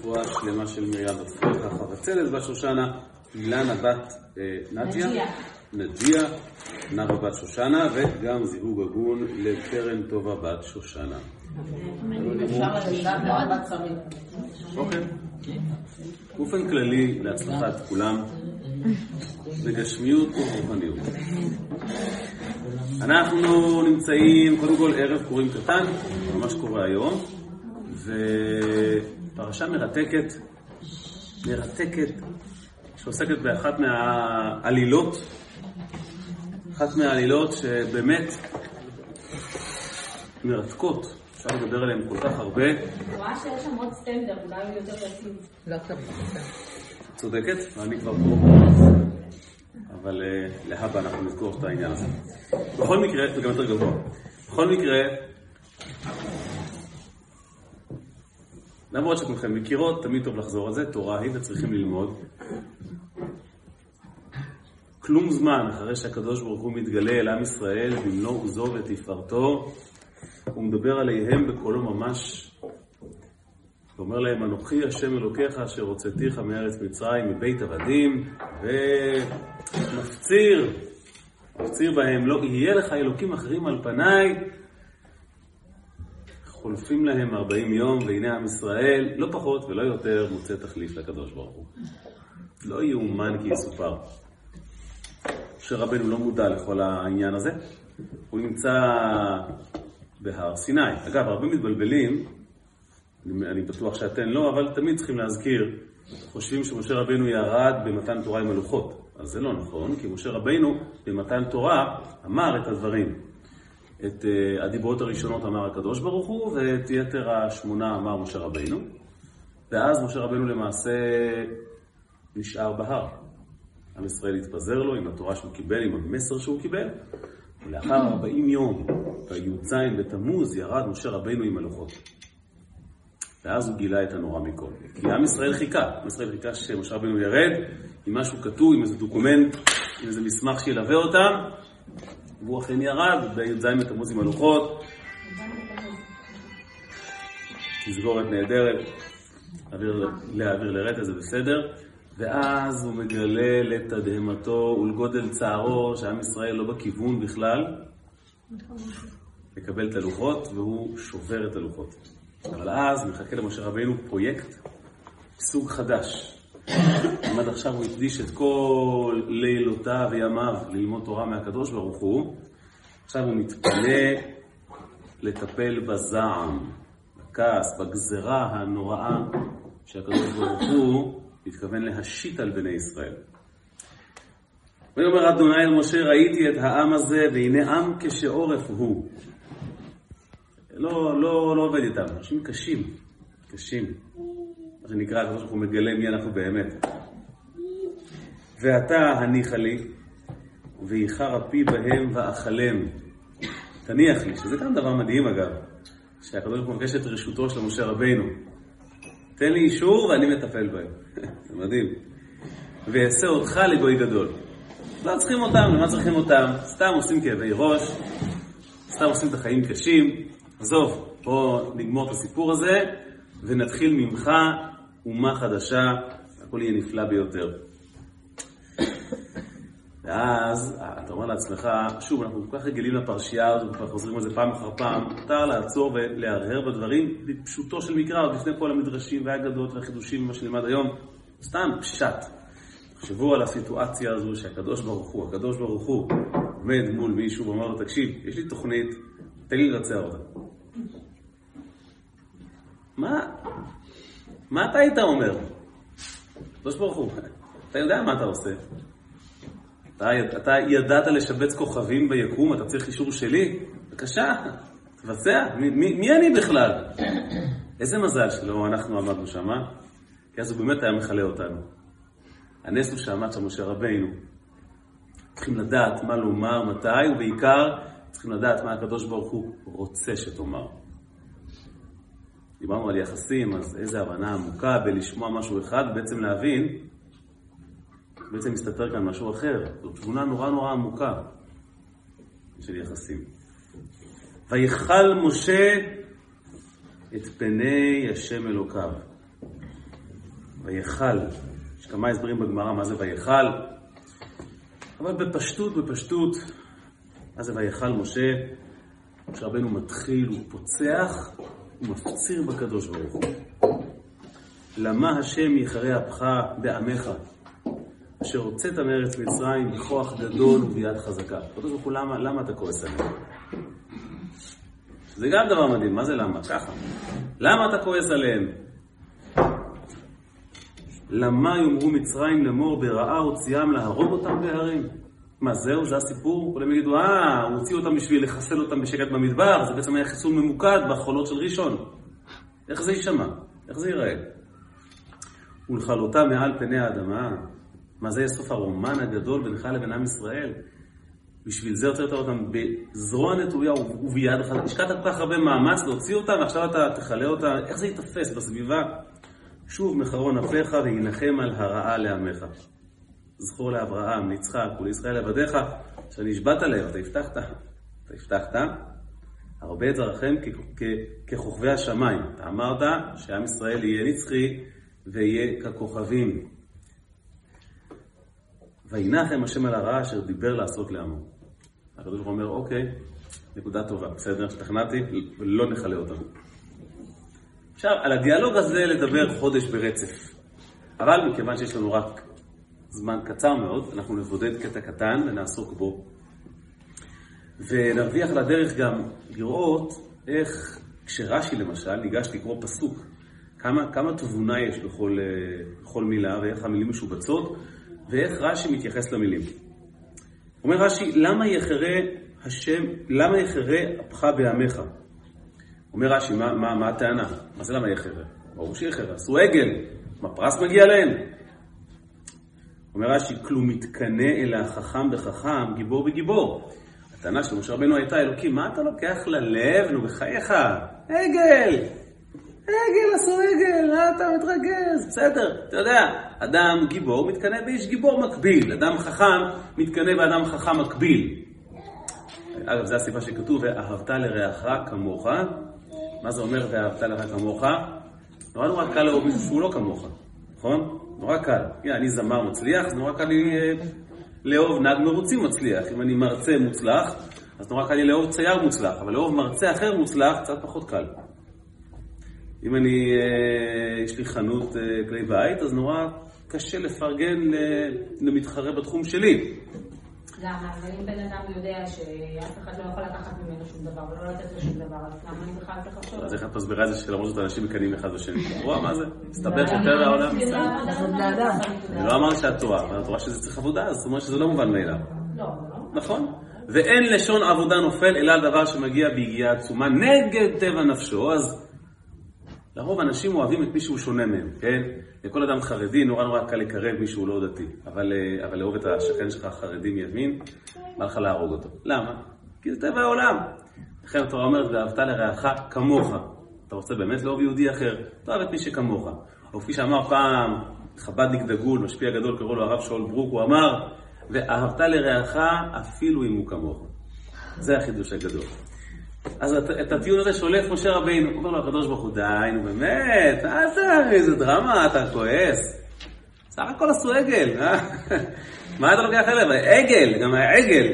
רפואה שלמה של מרים פרחה חבצלת בת שושנה, אילנה בת אה, נג'יה, נג'יה, נאוה בת שושנה, וגם זיווג הגון לקרן טובה בת שושנה. אוקיי. באופן כללי להצלחת כולם, בגשמיות ורוחניות. אנחנו נמצאים, קודם כל ערב קוראים קטן, ממש קורה היום, ופרשה מרתקת, מרתקת, שעוסקת באחת מהעלילות, אחת מהעלילות שבאמת מרתקות, אפשר לדבר עליהן כל כך הרבה. אני רואה שיש שם עוד סטנדר, אולי הוא יותר יציב. לא צריך. צודקת, ואני כבר פה. אבל אה, להבא אנחנו נזכור את העניין הזה. בכל מקרה, זה גם יותר גבוה. בכל מקרה, למרות שכולכם מכירות, תמיד טוב לחזור על זה, תורה היא וצריכים ללמוד. כלום זמן אחרי שהקדוש ברוך הוא מתגלה אל עם ישראל במלוא עוזו ותפארתו, הוא מדבר עליהם בקולו ממש. הוא אומר להם, אנוכי השם אלוקיך אשר הוצאתיך מארץ מצרים מבית עבדים, ומפציר, מפציר בהם, לא יהיה לך אלוקים אחרים על פניי. חולפים להם 40 יום, והנה עם ישראל, לא פחות ולא יותר, מוצא תחליף לקדוש ברוך הוא. לא יאומן כי יסופר. משה רבנו לא מודע לכל העניין הזה. הוא נמצא בהר סיני. אגב, הרבה מתבלבלים, אני, אני בטוח שאתן לא, אבל תמיד צריכים להזכיר, חושבים שמשה רבנו ירד במתן תורה עם הלוחות. אז זה לא נכון, כי משה רבנו במתן תורה אמר את הדברים. את uh, הדיברות הראשונות אמר הקדוש ברוך הוא, ואת יתר השמונה אמר משה רבנו. ואז משה רבנו למעשה נשאר בהר. עם ישראל התפזר לו עם התורה שהוא קיבל, עם המסר שהוא קיבל, ולאחר 40 יום, בי"ז בתמוז, ירד משה רבנו עם הלוחות. ואז הוא גילה את הנורא מכל. כי עם ישראל חיכה, עם ישראל חיכה שמשה רבנו ירד עם משהו כתוב, עם איזה דוקומנט, עם איזה מסמך שילווה אותם, והוא אכן ירד בי"ז בתמוז עם הלוחות. תסגורת נהדרת, להעביר לרטה זה בסדר. ואז הוא מגלה לתדהמתו ולגודל צערו שעם ישראל לא בכיוון בכלל לקבל את הלוחות, והוא שובר את הלוחות. אבל אז מחכה למשה רבינו פרויקט סוג חדש. אם עד עכשיו הוא הקדיש את כל לילותיו וימיו ללמוד תורה מהקדוש ברוך הוא, עכשיו הוא מתפלא לטפל בזעם, בכעס, בגזרה הנוראה שהקדוש ברוך הוא התכוון להשית על בני ישראל. ויאמר אדוני אל משה, ראיתי את העם הזה, והנה עם כשעורף הוא. לא, לא, לא עובד איתם, אנשים קשים, קשים. מה שנקרא, הקדוש ברוך הוא מגלה מי אנחנו באמת. ועתה הניחה לי, ואיחר אפי בהם ואכלם. תניח לי, שזה גם דבר מדהים אגב, שהקדוש ברוך הוא מבקש את רשותו של משה רבינו. תן לי אישור ואני מטפל בהם. זה מדהים. ויעשה אותך לגוי גדול. לא צריכים אותם, למה צריכים אותם? סתם עושים כאבי ראש, סתם עושים את החיים קשים. עזוב, בוא נגמור את הסיפור הזה ונתחיל ממך אומה חדשה, הכל יהיה נפלא ביותר. ואז אתה אומר לעצמך, שוב, אנחנו כל כך רגילים לפרשייה הזאת, וכבר חוזרים על זה פעם אחר פעם, מותר לעצור ולהרהר בדברים בפשוטו של מקרא, עוד לפני כל המדרשים והאגדות והחידושים ומה שנלמד היום, סתם פשט. תחשבו על הסיטואציה הזו שהקדוש ברוך הוא, הקדוש ברוך הוא עומד מול מישהו ואומר לו, תקשיב, יש לי תוכנית, תן לי לבצע אותה. מה? מה אתה היית אומר? הקדוש ברוך הוא, אתה יודע מה אתה עושה. אתה, אתה ידעת לשבץ כוכבים ביקום, אתה צריך אישור שלי? בבקשה, תבצע. מי, מי, מי אני בכלל? איזה מזל שלא אנחנו עמדנו שם, כי אז הוא באמת היה מכלה אותנו. הנס הוא שעמד שם משה רבינו. צריכים לדעת מה לומר, מתי, ובעיקר צריכים לדעת מה הקדוש ברוך הוא רוצה שתאמר. דיברנו על יחסים, אז איזה הבנה עמוקה בלשמוע משהו אחד, בעצם להבין, בעצם מסתתר כאן משהו אחר. זו תבונה נורא נורא עמוקה של יחסים. ויכל משה את פני השם אלוקיו. ויכל. יש כמה הסברים בגמרא מה זה ויכל, אבל בפשטות, בפשטות, מה זה ויכל משה? משה רבנו מתחיל, הוא פוצח, הוא מפציר בקדוש ברוך הוא. למה השם יחרה אפך בעמך, אשר הוצאת מארץ מצרים בכוח גדול וביד חזקה. קדוש ברוך הוא, למה, למה אתה כועס עליהם? זה גם דבר מדהים, מה זה למה? ככה. למה אתה כועס עליהם? למה יאמרו מצרים לאמור ברעה הוציאם להרוג אותם בהרים? מה זהו, זה הסיפור? כולם יגידו, אה, הוא הוציא אותם בשביל לחסל אותם בשקט במדבר, זה בעצם היה חיסול ממוקד בחולות של ראשון. איך זה יישמע? איך זה ייראה? ולכלותה מעל פני האדמה, מה זה סוף הרומן הגדול בינך לבין עם ישראל? בשביל זה הוצאת אותם בזרוע נטויה וביד אחת. השקעת כל כך הרבה מאמץ להוציא אותם, ועכשיו אתה תכלה אותה, איך זה ייתפס בסביבה? שוב מחרון אפיך וינחם על הרעה לעמך. זכור לאברהם, ליצחק ולישראל עבדיך, שנשבעת להם, אתה הבטחת, אתה הבטחת, הרבה את זרעכם ככוכבי השמיים. אתה אמרת שעם ישראל יהיה נצחי ויהיה ככוכבים. וינחם השם על הרעה אשר דיבר לעשות לעמו. הקדוש ברוך אומר, אוקיי, נקודה טובה, בסדר, השתכנעתי, לא נכלה אותנו. עכשיו, על הדיאלוג הזה לדבר חודש ברצף. אבל מכיוון שיש לנו רק זמן קצר מאוד, אנחנו נבודד קטע קטן ונעסוק בו. ונרוויח לדרך גם לראות איך כשרש"י למשל ניגש לקרוא פסוק, כמה, כמה תבונה יש בכל, בכל מילה ואיך המילים משובצות ואיך רש"י מתייחס למילים. אומר רש"י, למה יחרה השם, למה יחרה אפך בעמך? אומר רש"י, מה, מה, מה הטענה? מה זה למה יחרה? ברור שיחרה, עשו עגל, מה פרס מגיע להם? אומר רש"י, כלום מתקנא אלא החכם בחכם, גיבור בגיבור. הטענה של משה רבנו הייתה, אלוקים, מה אתה לוקח ללב? נו, בחייך, עגל! עגל, עשו עגל, אתה מתרגז? בסדר, אתה יודע, אדם גיבור מתקנא באיש גיבור מקביל, אדם חכם מתקנא באדם חכם מקביל. אגב, זו הסיבה שכתוב, ואהבת לרעך כמוך. מה זה אומר, ואהבת לרעך כמוך? נורא נורא קל לאהוב מישהו שהוא לא כמוך, נכון? נורא קל. yeah, אני זמר מצליח, אז נורא קל לי אה, לאהוב נהג מרוצים מצליח. אם אני מרצה מוצלח, אז נורא קל לי לאהוב צייר מוצלח, אבל לאהוב מרצה אחר מוצלח, קצת פחות קל. אם אני, אה, יש לי חנות אה, כלי בית, אז נורא קשה לפרגן למתחרה בתחום שלי. למה? אבל אם בן אדם יודע שאף אחד לא יכול לקחת ממנו שום דבר ולא לתת לו שום דבר, אז למה אני בכלל צריך לחשוב? אז איך את מסבירה את זה שלמרות זאת אנשים מקנאים אחד בשני? רואה, מה זה? מסתבך יותר מהעולם. אני לא אמרתי שאת טועה, את רואה שזה צריך עבודה, אז זאת אומרת שזה לא מובן מאליו. לא, לא. נכון. ואין לשון עבודה נופל אלא על דבר שמגיע ביגיעה עצומה נגד טבע נפשו, אז לרוב אנשים אוהבים את מי שהוא שונה מהם, כן? לכל אדם חרדי נורא נורא קל לקרב מי שהוא לא דתי, אבל, אה, אבל לאהוב את השכן שלך חרדי מימין, בא לך להרוג אותו. למה? כי זה טבע העולם. לכן התורה אומרת, ואהבת לרעך כמוך. אתה רוצה באמת לאהוב יהודי אחר, תאהב את מי שכמוך. או כפי שאמר פעם חב"דניק דגול, משפיע גדול, קראו לו הרב שאול ברוק, הוא אמר, ואהבת לרעך אפילו אם הוא כמוך. זה החידוש הגדול. אז את הטיעון הזה שולף משה רבינו, אומר לו הקדוש ברוך הוא, די, נו באמת, מה זה, איזה דרמה, אתה כועס. סך הכל עשו עגל, אה? מה אתה לוקח אליו? עגל, גם העגל,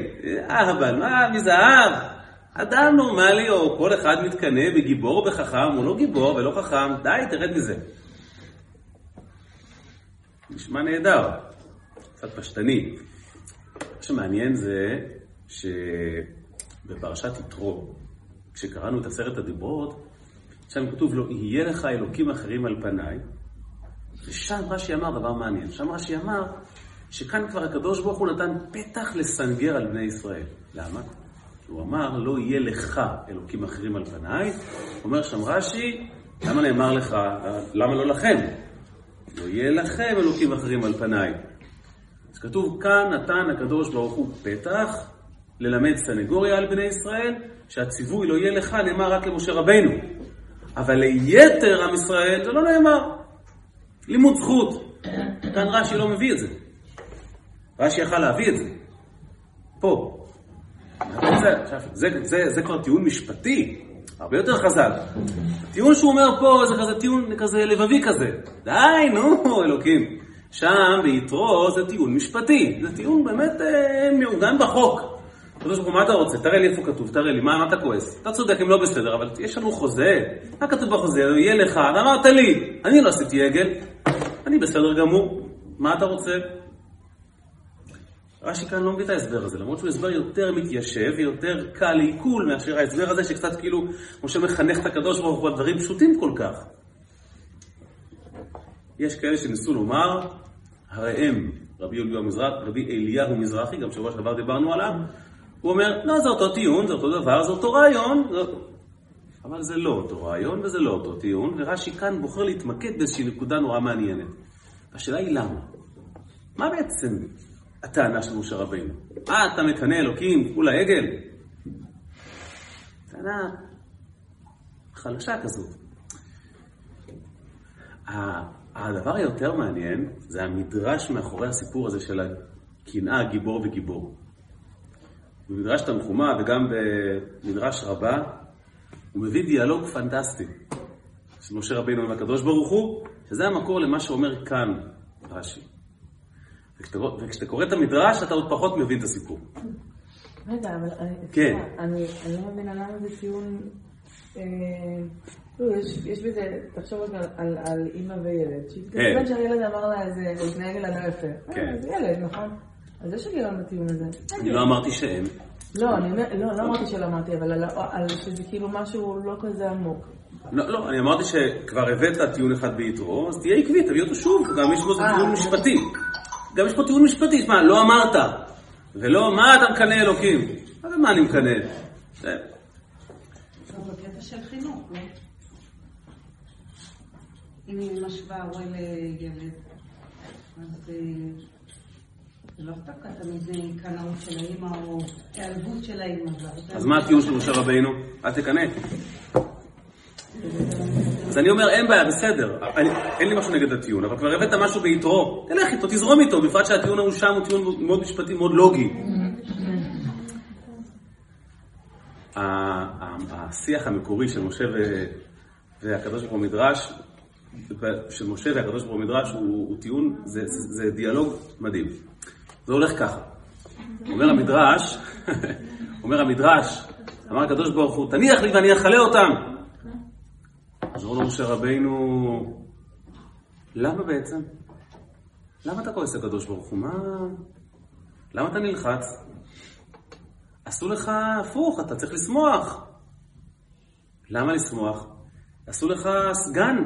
אהבל, מה, מזהב? אדם נורמלי או כל אחד מתקנא בגיבור או בחכם, הוא לא גיבור ולא חכם, די, תרד מזה. נשמע נהדר, קצת פשטני. מה שמעניין זה שבפרשת יתרו, כשקראנו את עשרת הדיברות, שם כתוב לו, יהיה לך אלוקים אחרים על פניי, ושם רש"י אמר דבר מעניין. שם רש"י אמר שכאן כבר הקדוש ברוך הוא נתן פתח לסנגר על בני ישראל. למה? הוא אמר, לא יהיה לך אלוקים אחרים על פניי. אומר שם רש"י, למה נאמר לך, למה לא לכם? לא יהיה לכם אלוקים אחרים על פניי. אז כתוב, כאן נתן הקדוש ברוך הוא פתח ללמד סנגוריה על בני ישראל, שהציווי לא יהיה לך, נאמר רק למשה רבנו. אבל ליתר עם ישראל זה לא נאמר. לימוד זכות. כאן רש"י לא מביא את זה. רש"י יכל להביא את זה. פה. זה, זה, זה, זה כבר טיעון משפטי, הרבה יותר חזק. הטיעון שהוא אומר פה זה כזה טיעון כזה לבבי כזה. די, נו, אלוקים. שם ביתרו זה טיעון משפטי. זה טיעון באמת אה, מעוגן בחוק. הקדוש ברוך הוא, מה אתה רוצה? תראה לי איפה כתוב, תראה לי, מה, מה אתה כועס? אתה צודק, הם לא בסדר, אבל יש לנו חוזה. מה כתוב בחוזה? יהיה לך, אמרת לי, אני לא עשיתי עגל, אני בסדר גמור, מה אתה רוצה? רש"י כאן לא מביא את ההסבר הזה, למרות שהוא הסבר יותר מתיישב ויותר קל לעיכול מאשר ההסבר הזה שקצת כאילו, כמו שמחנך את הקדוש ברוך הוא על דברים פשוטים כל כך. יש כאלה שניסו לומר, הרי הם, רבי אליהו מזרח, רבי אליהו מזרחי, גם שבוע שעבר דיברנו עליו, הוא אומר, לא, זה אותו טיעון, זה אותו דבר, זה אותו רעיון, זה... אבל זה לא אותו רעיון וזה לא אותו טיעון, ורש"י כאן בוחר להתמקד באיזושהי נקודה נורא מעניינת. השאלה היא למה? מה בעצם הטענה של משה רבינו? אה, אתה מקנא אלוקים, כולה עגל? טענה חלשה כזאת. הדבר היותר מעניין זה המדרש מאחורי הסיפור הזה של הקנאה, גיבור וגיבור. במדרש תנחומה וגם במדרש רבה, הוא מביא דיאלוג פנטסטי של משה רבינו עם הקדוש ברוך הוא, שזה המקור למה שאומר כאן רש"י. וכשאתה קורא את המדרש, אתה עוד פחות מבין את הסיפור. רגע, אבל כן. אני, אני לא מבינה למה זה טיעון... אה, לא, יש, יש בזה, תחשוב רגע על, על אימא וילד, כן. שהילד אמר לה איזה, להתנהג אליו לא יפה. כן. אה, זה ילד, נכון? אז יש היגיון בטיעון הזה. אני לא אמרתי שאין. לא, אני אומר, לא, לא אמרתי שלא אמרתי, אבל על, על שזה כאילו משהו לא כזה עמוק. לא, לא, אני אמרתי שכבר הבאת טיעון אחד ביתרו, אז תהיה עקבי, תביא אותו שוב, גם יש פה אה. טיעון משפטי. גם יש פה טיעון משפטי, שמע, לא אמרת, ולא, מה אתה מקנא אלוקים? אז מה אני מקנא? זה- זה בקטע של חינוך, לא? אם היא משווה הורה לילד, אז אה, לא אז מה הטיעון של משה רבינו? אל תקנא. אז אני אומר, אין בעיה, בסדר. אין לי משהו נגד הטיעון, אבל כבר הבאת משהו ביתרו, תלך איתו, תזרום איתו, בפרט שהטיעון ההוא שם הוא טיעון מאוד משפטי, מאוד לוגי. השיח המקורי של משה והקדוש ברוך הוא במדרש, של משה והקדוש ברוך הוא במדרש, הוא, טיעון, זה דיאלוג מדהים. זה הולך ככה. אומר המדרש, אומר המדרש, אמר הקדוש ברוך הוא, תניח לי ואני אכלה אותם. אז אמר לו משה רבינו, למה בעצם? למה אתה כועס לקדוש ברוך הוא? מה... למה אתה נלחץ? עשו לך הפוך, אתה צריך לשמוח. למה לשמוח? עשו לך סגן,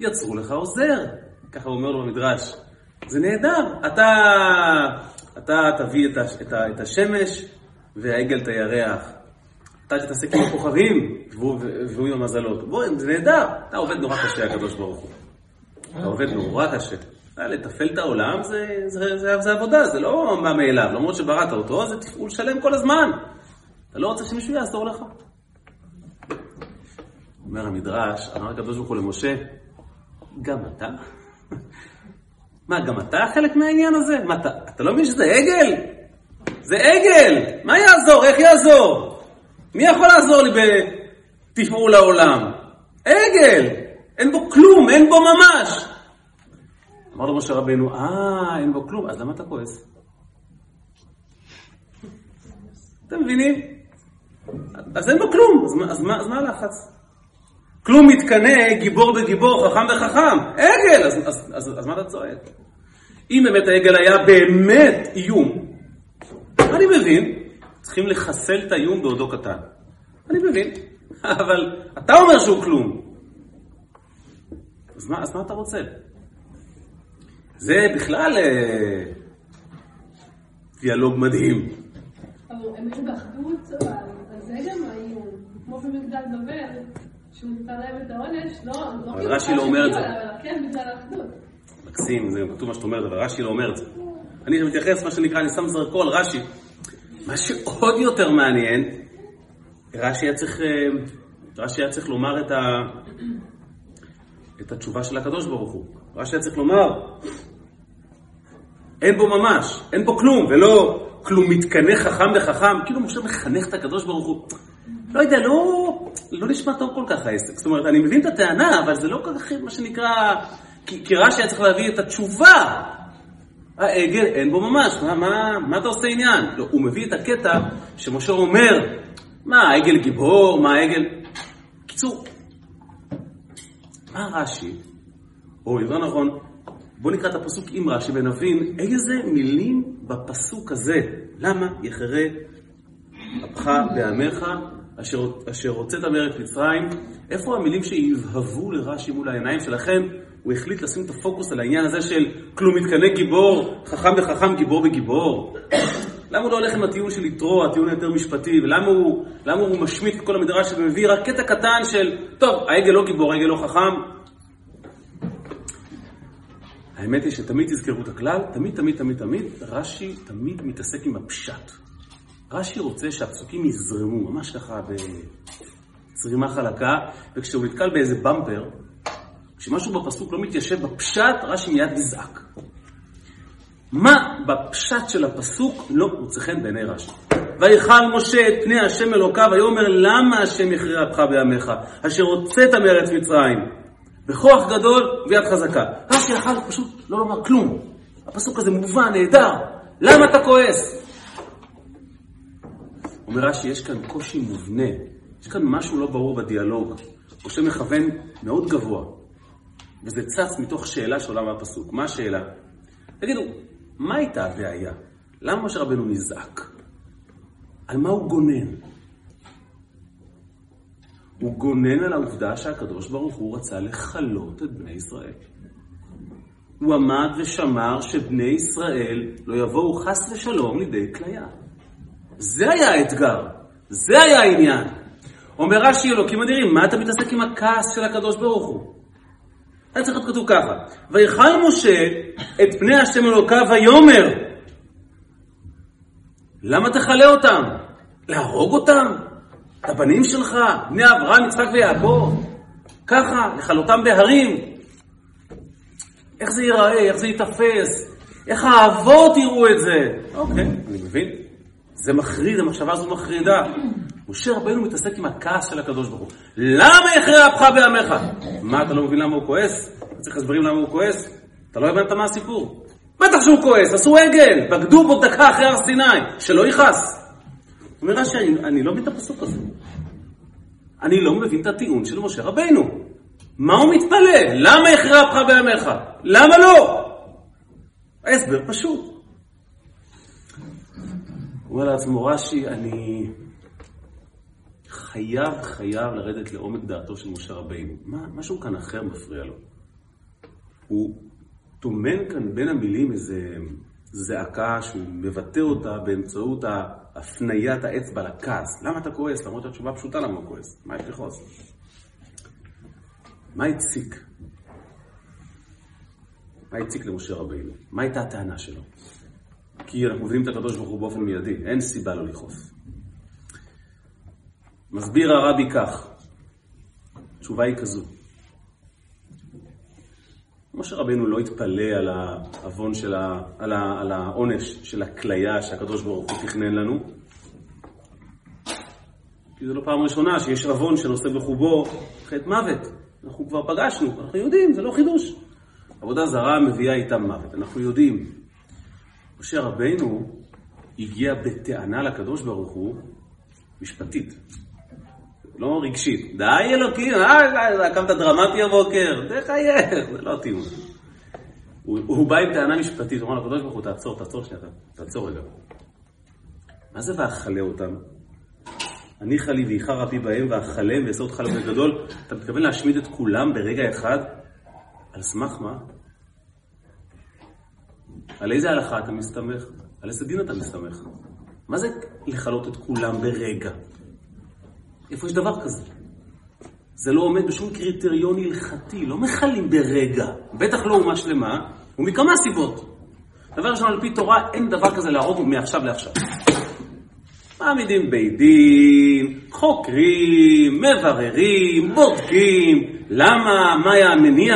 יצרו לך עוזר. ככה הוא אומר לו במדרש. זה נהדר, אתה, אתה תביא את, הש, את, ה, את השמש והעגל את הירח. אתה תתעסק עם הכוכבים והוא עם המזלות. בוא, זה נהדר. אתה עובד נורא קשה, הקדוש ברוך הוא. אתה עובד נורא קשה. אה, לתפעל את העולם זה, זה, זה, זה עבודה, זה לא מה מאליו. למרות שבראת אותו, זה תפעול שלם כל הזמן. אתה לא רוצה שמישהו יעזור לך. אומר המדרש, אמר הקדוש ברוך הוא למשה, גם אתה? מה, גם אתה חלק מהעניין הזה? מה, אתה, אתה לא מבין שזה עגל? זה עגל! מה יעזור? איך יעזור? מי יכול לעזור לי בתפעול העולם? עגל! אין בו כלום, אין בו ממש! אמר לו משה רבנו, אה, אין בו כלום, אז למה אתה כועס? אתם מבינים? אז אין בו כלום, אז, מה- הלחץ? כלום מתקנא, גיבור בגיבור, חכם בחכם. עגל! אז, אז, אז, אז מה אתה צועק? אם באמת העגל היה באמת איום, אני מבין, צריכים לחסל את האיום בעודו קטן. אני מבין, אבל אתה אומר שהוא כלום. אז מה, אז מה אתה רוצה? זה בכלל אה, דיאלוג מדהים. אבל הם היו באחדות, אבל אז זה גם האיום. כמו במגדל בבל, שהוא נתן את העונש, לא, לא אבל כאילו רש"י לא אומר את זה. כן בגלל האחדות. מקסים, זה כתוב מה שאת אומרת, אבל רש"י לא אומר את זה. אני מתייחס, מה שנקרא, אני שם זרקו על רש"י. מה שעוד יותר מעניין, רש"י היה צריך אה, רש"י היה צריך לומר את, ה... את התשובה של הקדוש ברוך הוא. רש"י היה צריך לומר, אין בו ממש, אין בו כלום, ולא כלום מתקנא חכם וחכם, כאילו משה מחנך את הקדוש ברוך הוא. לא יודע, לא, לא נשמע טוב כל כך העסק. זאת אומרת, אני מבין את הטענה, אבל זה לא כל כך מה שנקרא... כי, כי רש"י היה צריך להביא את התשובה. העגל אין בו ממש, מה, מה, מה אתה עושה עניין? לא, הוא מביא את הקטע שמשה אומר, מה, העגל גיבור, מה העגל... קיצור, מה רש"י, או יותר נכון, בואו נקרא את הפסוק עם רש"י ונבין איזה מילים בפסוק הזה, למה יחרה אפך בעמך אשר, אשר הוצאת מארץ מצרים, איפה המילים שיבהבו לרש"י מול העיניים שלכם? הוא החליט לשים את הפוקוס על העניין הזה של כלום מתקנא גיבור, חכם וחכם, גיבור וגיבור. למה הוא לא הולך עם הטיעון של יתרו, הטיעון היותר משפטי, ולמה הוא, הוא משמיט את כל המדרש ומביא רק קטע קטן של, טוב, העגל לא גיבור, העגל לא חכם. האמת היא שתמיד תזכרו את הכלל, תמיד, תמיד, תמיד, תמיד, רש"י תמיד מתעסק עם הפשט. רש"י רוצה שהפסוקים יזרמו, ממש ככה בזרימה חלקה, וכשהוא נתקל באיזה במפר, כשמשהו בפסוק לא מתיישב בפשט, רש"י מיד נזעק. מה בפשט של הפסוק לא מוצא חן בעיני רש"י? ויכל משה את פני השם אלוקיו, ויאמר למה השם יכריע אפך בימיך, אשר הוצאת מארץ מצרים, בכוח גדול ויד חזקה. רש"י יכל פשוט לא לומר כלום. הפסוק הזה מובן, נהדר. למה אתה כועס? אומר רש"י, יש כאן קושי מובנה, יש כאן משהו לא ברור בדיאלוג. משה מכוון מאוד גבוה, וזה צץ מתוך שאלה שעולה מהפסוק. מה השאלה? תגידו, מה הייתה הבעיה? למה משה רבנו נזעק? על מה הוא גונן? הוא גונן על העובדה שהקדוש ברוך הוא רצה לכלות את בני ישראל. הוא עמד ושמר שבני ישראל לא יבואו חס ושלום לידי כליה. זה היה האתגר, זה היה העניין. אומר רש"י אלוקים אדירים, מה אתה מתעסק עם הכעס של הקדוש ברוך הוא? היה צריך להיות כתוב ככה, ויכל משה את פני השם אלוקיו ויאמר, למה תכלה אותם? להרוג אותם? את הבנים שלך, בני אברהם, יצחק ויעקב? ככה, לכלותם בהרים? איך זה ייראה, איך זה ייתפס, איך האבות יראו את זה? אוקיי, אני מבין. זה מחריד, המחשבה הזו מחרידה. משה רבנו מתעסק עם הכעס של הקדוש ברוך הוא. למה יכרה אפך בעמך? מה, אתה לא מבין למה הוא כועס? אתה צריך הסברים למה הוא כועס? אתה לא הבנת מה הסיפור. בטח שהוא כועס, עשו עגל, בגדו בו דקה אחרי הר סיני, שלא יכעס. אומר רש"י, אני, אני לא מבין את הפסוק הזה. אני לא מבין את הטיעון של משה רבנו. מה הוא מתפלא? למה יכרה אפך בעמך? למה לא? ההסבר פשוט. אומר לעצמו רש"י, אני חייב, חייב לרדת לעומק דעתו של משה רבינו. מה, משהו כאן אחר מפריע לו. הוא טומן כאן בין המילים איזה זעקה שהוא מבטא אותה באמצעות הפניית האצבע לכעס. למה אתה כועס? למרות שהתשובה פשוטה למה הוא כועס. מה יש לכעוס? מה הציק? מה הציק למשה רבינו? מה הייתה הטענה שלו? כי אנחנו מבינים את הקדוש ברוך הוא באופן מיידי, אין סיבה לא לכעוס. מסביר הרבי כך, התשובה היא כזו. משה רבנו לא התפלא על העוון של ה... על, ה... על העונש של הכליה שהקדוש ברוך הוא תכנן לנו. כי זו לא פעם ראשונה שיש עוון שנושא בחובו חטא מוות. אנחנו כבר פגשנו, אנחנו יודעים, זה לא חידוש. עבודה זרה מביאה איתה מוות, אנחנו יודעים. משה רבנו הגיע בטענה לקדוש ברוך הוא משפטית, לא רגשית. די אלוקים, אה, קמת דרמטי הבוקר, תחייך, זה לא טיעון. הוא, הוא בא עם טענה משפטית, הוא אמר לקדוש ברוך הוא, תעצור, תעצור שנייה, תעצור רגע. מה זה ואכלה אותם? אני חלי ואיכה רבי בהם ואכלם ואעשה אותך לבן גדול. אתה מתכוון להשמיד את כולם ברגע אחד? על סמך מה? על איזה הלכה אתה מסתמך? על איזה דין אתה מסתמך? מה זה לכלות את כולם ברגע? איפה יש דבר כזה? זה לא עומד בשום קריטריון הלכתי, לא מכלים ברגע, בטח לא אומה שלמה, ומכמה סיבות. דבר ראשון, על פי תורה, אין דבר כזה להרוג מעכשיו לעכשיו. מעמידים בית דין, חוקרים, מבררים, בודקים, למה, מה היה המניע,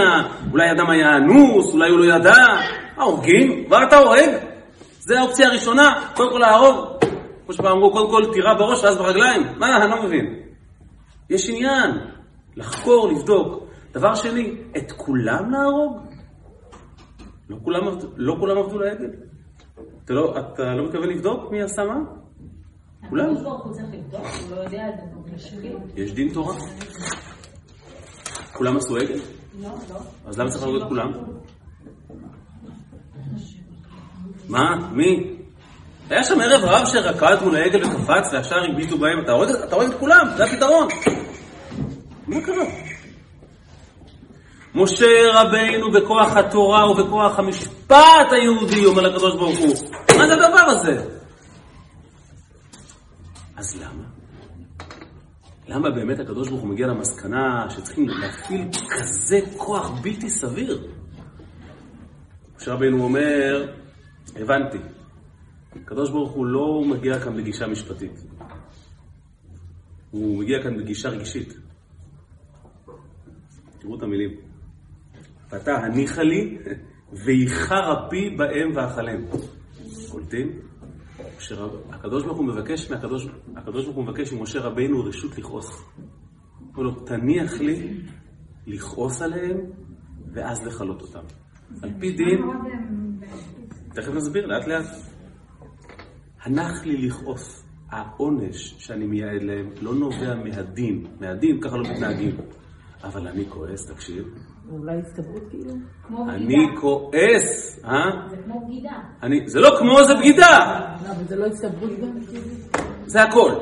אולי אדם היה אנוס, אולי הוא לא ידע, הורגים, ואתה הורג. זה האופציה הראשונה, קודם כל להרוג. כמו שפעם אמרו, קודם כל תירה בראש ואז ברגליים. מה, אני לא מבין. יש עניין, לחקור, לבדוק. דבר שני, את כולם להרוג? לא כולם, לא כולם עבדו לעגל. אתה לא, אתה לא מתכוון לבדוק מי עשה מה? כולם. לא זה. יש דין תורה. כולם עשו עגל? לא, לא. אז למה צריך להרוג את כולם? מה? מי? היה שם ערב רב שרקד מול העגל וקפץ והשאר הביטו בהם, אתה הורג אתה הורג את כולם, זה הפתרון. מה קרה? משה רבינו בכוח התורה ובכוח המשפט היהודי אומר לקדוש ברוך הוא, מה זה הדבר הזה? אז למה? למה באמת הקדוש ברוך הוא מגיע למסקנה שצריכים להפעיל כזה כוח בלתי סביר? משה רבינו אומר, הבנתי, הקדוש ברוך הוא לא מגיע כאן בגישה משפטית, הוא מגיע כאן בגישה רגשית. תראו את המילים. ואתה הניחה לי, ואיחר אפי בהם ואכלם. קולטים? הקדוש ברוך הוא מבקש מהקדוש, הקדוש ברוך הוא מבקש ממשה רבינו רשות לכעוס. אומר לו, תניח לי לכעוס עליהם, ואז לכלות אותם. על פי דין, תכף נסביר, לאט לאט. הנח לי לכעוס. העונש שאני מייעד להם לא נובע מהדין. מהדין, ככה לא מתנהגים. אבל אני כועס, תקשיב. אולי הסתברות כאילו? כמו אני בגידה. כועס, אה? זה כמו בגידה. אני, זה לא כמו, זה בגידה. לא, אבל זה לא הסתברות גם כאילו? זה הכל.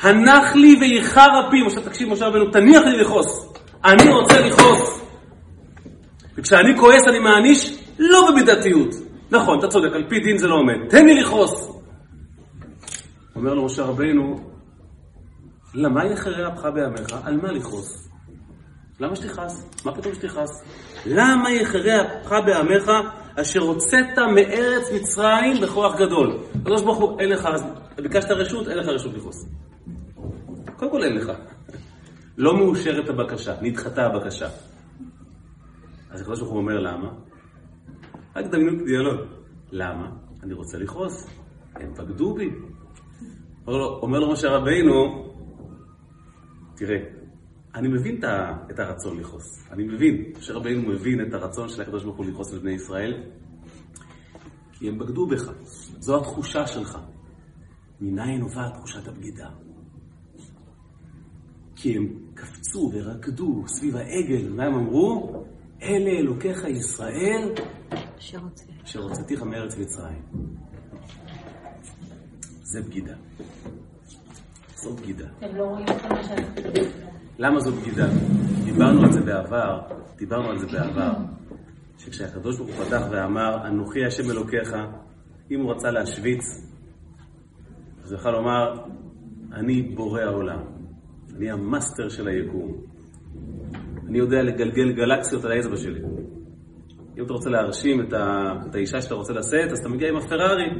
הנח לי ואיחר אפי, משה, תקשיב, משה רבנו, תניח לי לכעוס. אני רוצה לכעוס. וכשאני כועס אני מעניש לא במידתיות. נכון, אתה צודק, על פי דין זה לא עומד. תן לי לכעוס. אומר לו משה רבנו, למה יחרה אפך בימיך? על מה לכעוס? למה שתכעס? מה פתאום שתכעס? למה יחרה אפך בימיך אשר הוצאת מארץ מצרים בכוח גדול? הקדוש ברוך הוא, אין לך, ביקשת רשות, אין לך רשות לכעוס. קודם כל אין לך. לא מאושרת הבקשה, נדחתה הבקשה. אז הקדוש ברוך הוא אומר למה? רק דמיינו את הדיאלוג. למה? אני רוצה לכעוס. הם בגדו בי. אומר לו, אומר לו משה רבינו, תראה, אני מבין את הרצון לכעוס. אני מבין, משה רבינו מבין את הרצון של הקדוש ברוך הוא לכעוס על בני ישראל, כי הם בגדו בך. זו התחושה שלך. מניין נובעת תחושת הבגידה? כי הם קפצו ורקדו סביב העגל, מה הם אמרו? אלה אלוקיך ישראל, אשר הוצאתיך מארץ מצרים. זה בגידה. זו בגידה. אתם לא רואים את מה שעשיתם. למה זו בגידה? דיברנו על זה בעבר, דיברנו על זה בעבר, שכשהקדוש ברוך הוא פתח ואמר, אנוכי השם אלוקיך, אם הוא רצה להשוויץ, אז הוא יכל לומר, אני בורא העולם, אני המאסטר של היקום, אני יודע לגלגל גלקסיות על האצבע שלי. אם אתה רוצה להרשים את, ה... את האישה שאתה רוצה לשאת, אז אתה מגיע עם הפרארי.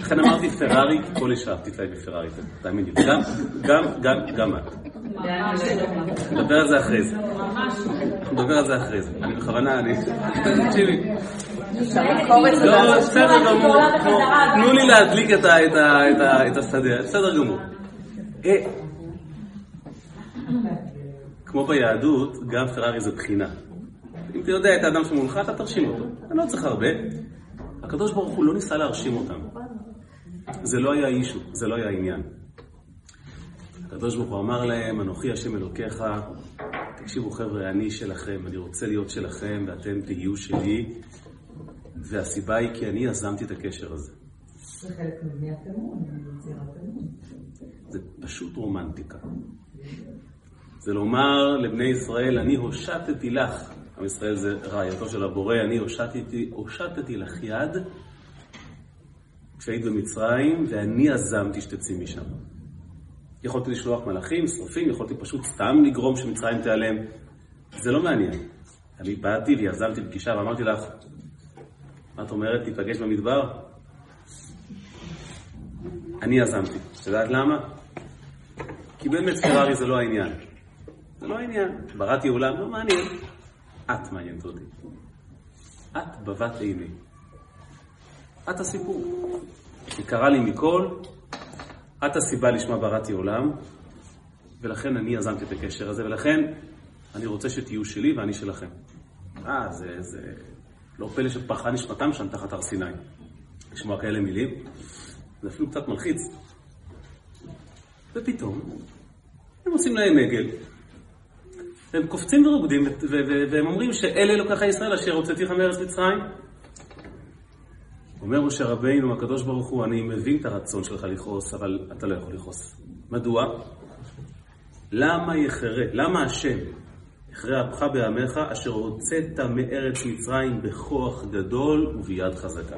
לכן אמרתי פרארי, כל אישה תתלהב בפרארי, תאמין לי. גם, גם, גם, גם את. נדבר על זה אחרי זה. ממש. נדבר על זה אחרי זה. אני בכוונה, אני... תקשיבי. לא, בסדר גמור. תנו- לי להדליק את השדה, בסדר גמור. כמו ביהדות, גם פרארי זה בחינה. אם אתה יודע את האדם שמולך, אתה תרשים אותו. אני לא צריך הרבה. הקדוש ברוך הוא לא ניסה להרשים אותם. זה לא היה אישו, זה לא היה עניין. הקדוש ברוך הוא אמר להם, אנוכי השם אלוקיך, תקשיבו חבר'ה, אני שלכם, אני רוצה להיות שלכם ואתם תהיו שלי, והסיבה היא כי אני יזמתי את הקשר הזה. זה חלק מבניית אמון, יצירת אמון. זה פשוט רומנטיקה. זה לומר לבני ישראל, אני הושטתי לך, עם ישראל זה רעייתו של הבורא, אני הושטתי, הושטתי לך יד כשהיית במצרים, ואני יזמתי שתצאי משם. יכולתי לשלוח מלאכים, שרופים, יכולתי פשוט סתם לגרום שמצרים תיעלם. זה לא מעניין. אני באתי ויזמתי פגישה ואמרתי לך, את אומרת, ניפגש במדבר? אני יזמתי. את יודעת למה? כי באמת פרארי זה לא העניין. זה לא העניין. בראתי עולם, לא מעניין. את מעניינת אותי. את בבת עיני. את הסיפור. יקרה לי מכל, את הסיבה לשמה בראתי עולם, ולכן אני יזמתי את הקשר הזה, ולכן אני רוצה שתהיו שלי ואני שלכם. אה, זה, זה לא פלא שפרחה נשמתם שם תחת הר סיני. לשמוע כאלה מילים, זה אפילו קצת מלחיץ. ופתאום, הם עושים להם עגל, והם קופצים ורוקדים, והם אומרים שאלה אלוקיך ישראל אשר הוצאתיך מארץ מצרים. אומר משה רבינו, הקדוש ברוך הוא, אני מבין את הרצון שלך לכעוס, אבל אתה לא יכול לכעוס. מדוע? למה יחרה? למה השם יכרה אפך בעמך אשר הוצאת מארץ מצרים בכוח גדול וביד חזקה?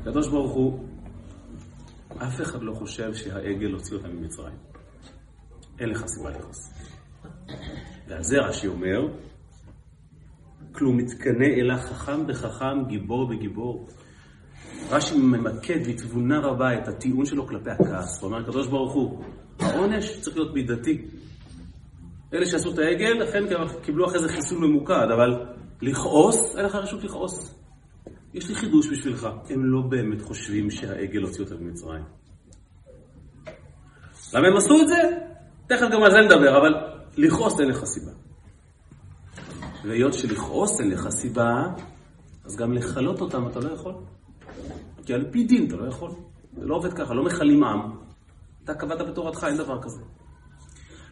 הקדוש ברוך הוא, אף אחד לא חושב שהעגל הוציא אותם ממצרים. אין לך סיבה לכעוס. ועל זה רש"י אומר, כלום מתקנא אלה חכם בחכם, גיבור בגיבור. רש"י ממקד בתבונה רבה את הטיעון שלו כלפי הכעס. הוא אומר, הקדוש ברוך הוא, העונש צריך להיות מידתי. אלה שעשו את העגל, לכן קיבלו אחרי זה חיסול ממוקד, אבל לכעוס, אין לך רשות לכעוס. יש לי חידוש בשבילך, הם לא באמת חושבים שהעגל הוציא אותם ממצרים. למה הם עשו את זה? תכף גם על זה נדבר, אבל לכעוס אין לך סיבה. והיות שלכעוס אין לך סיבה, אז גם לכלות אותם אתה לא יכול. כי על פי דין אתה לא יכול. זה לא עובד ככה, לא מכלים עם. אתה קבעת בתורתך, אין דבר כזה.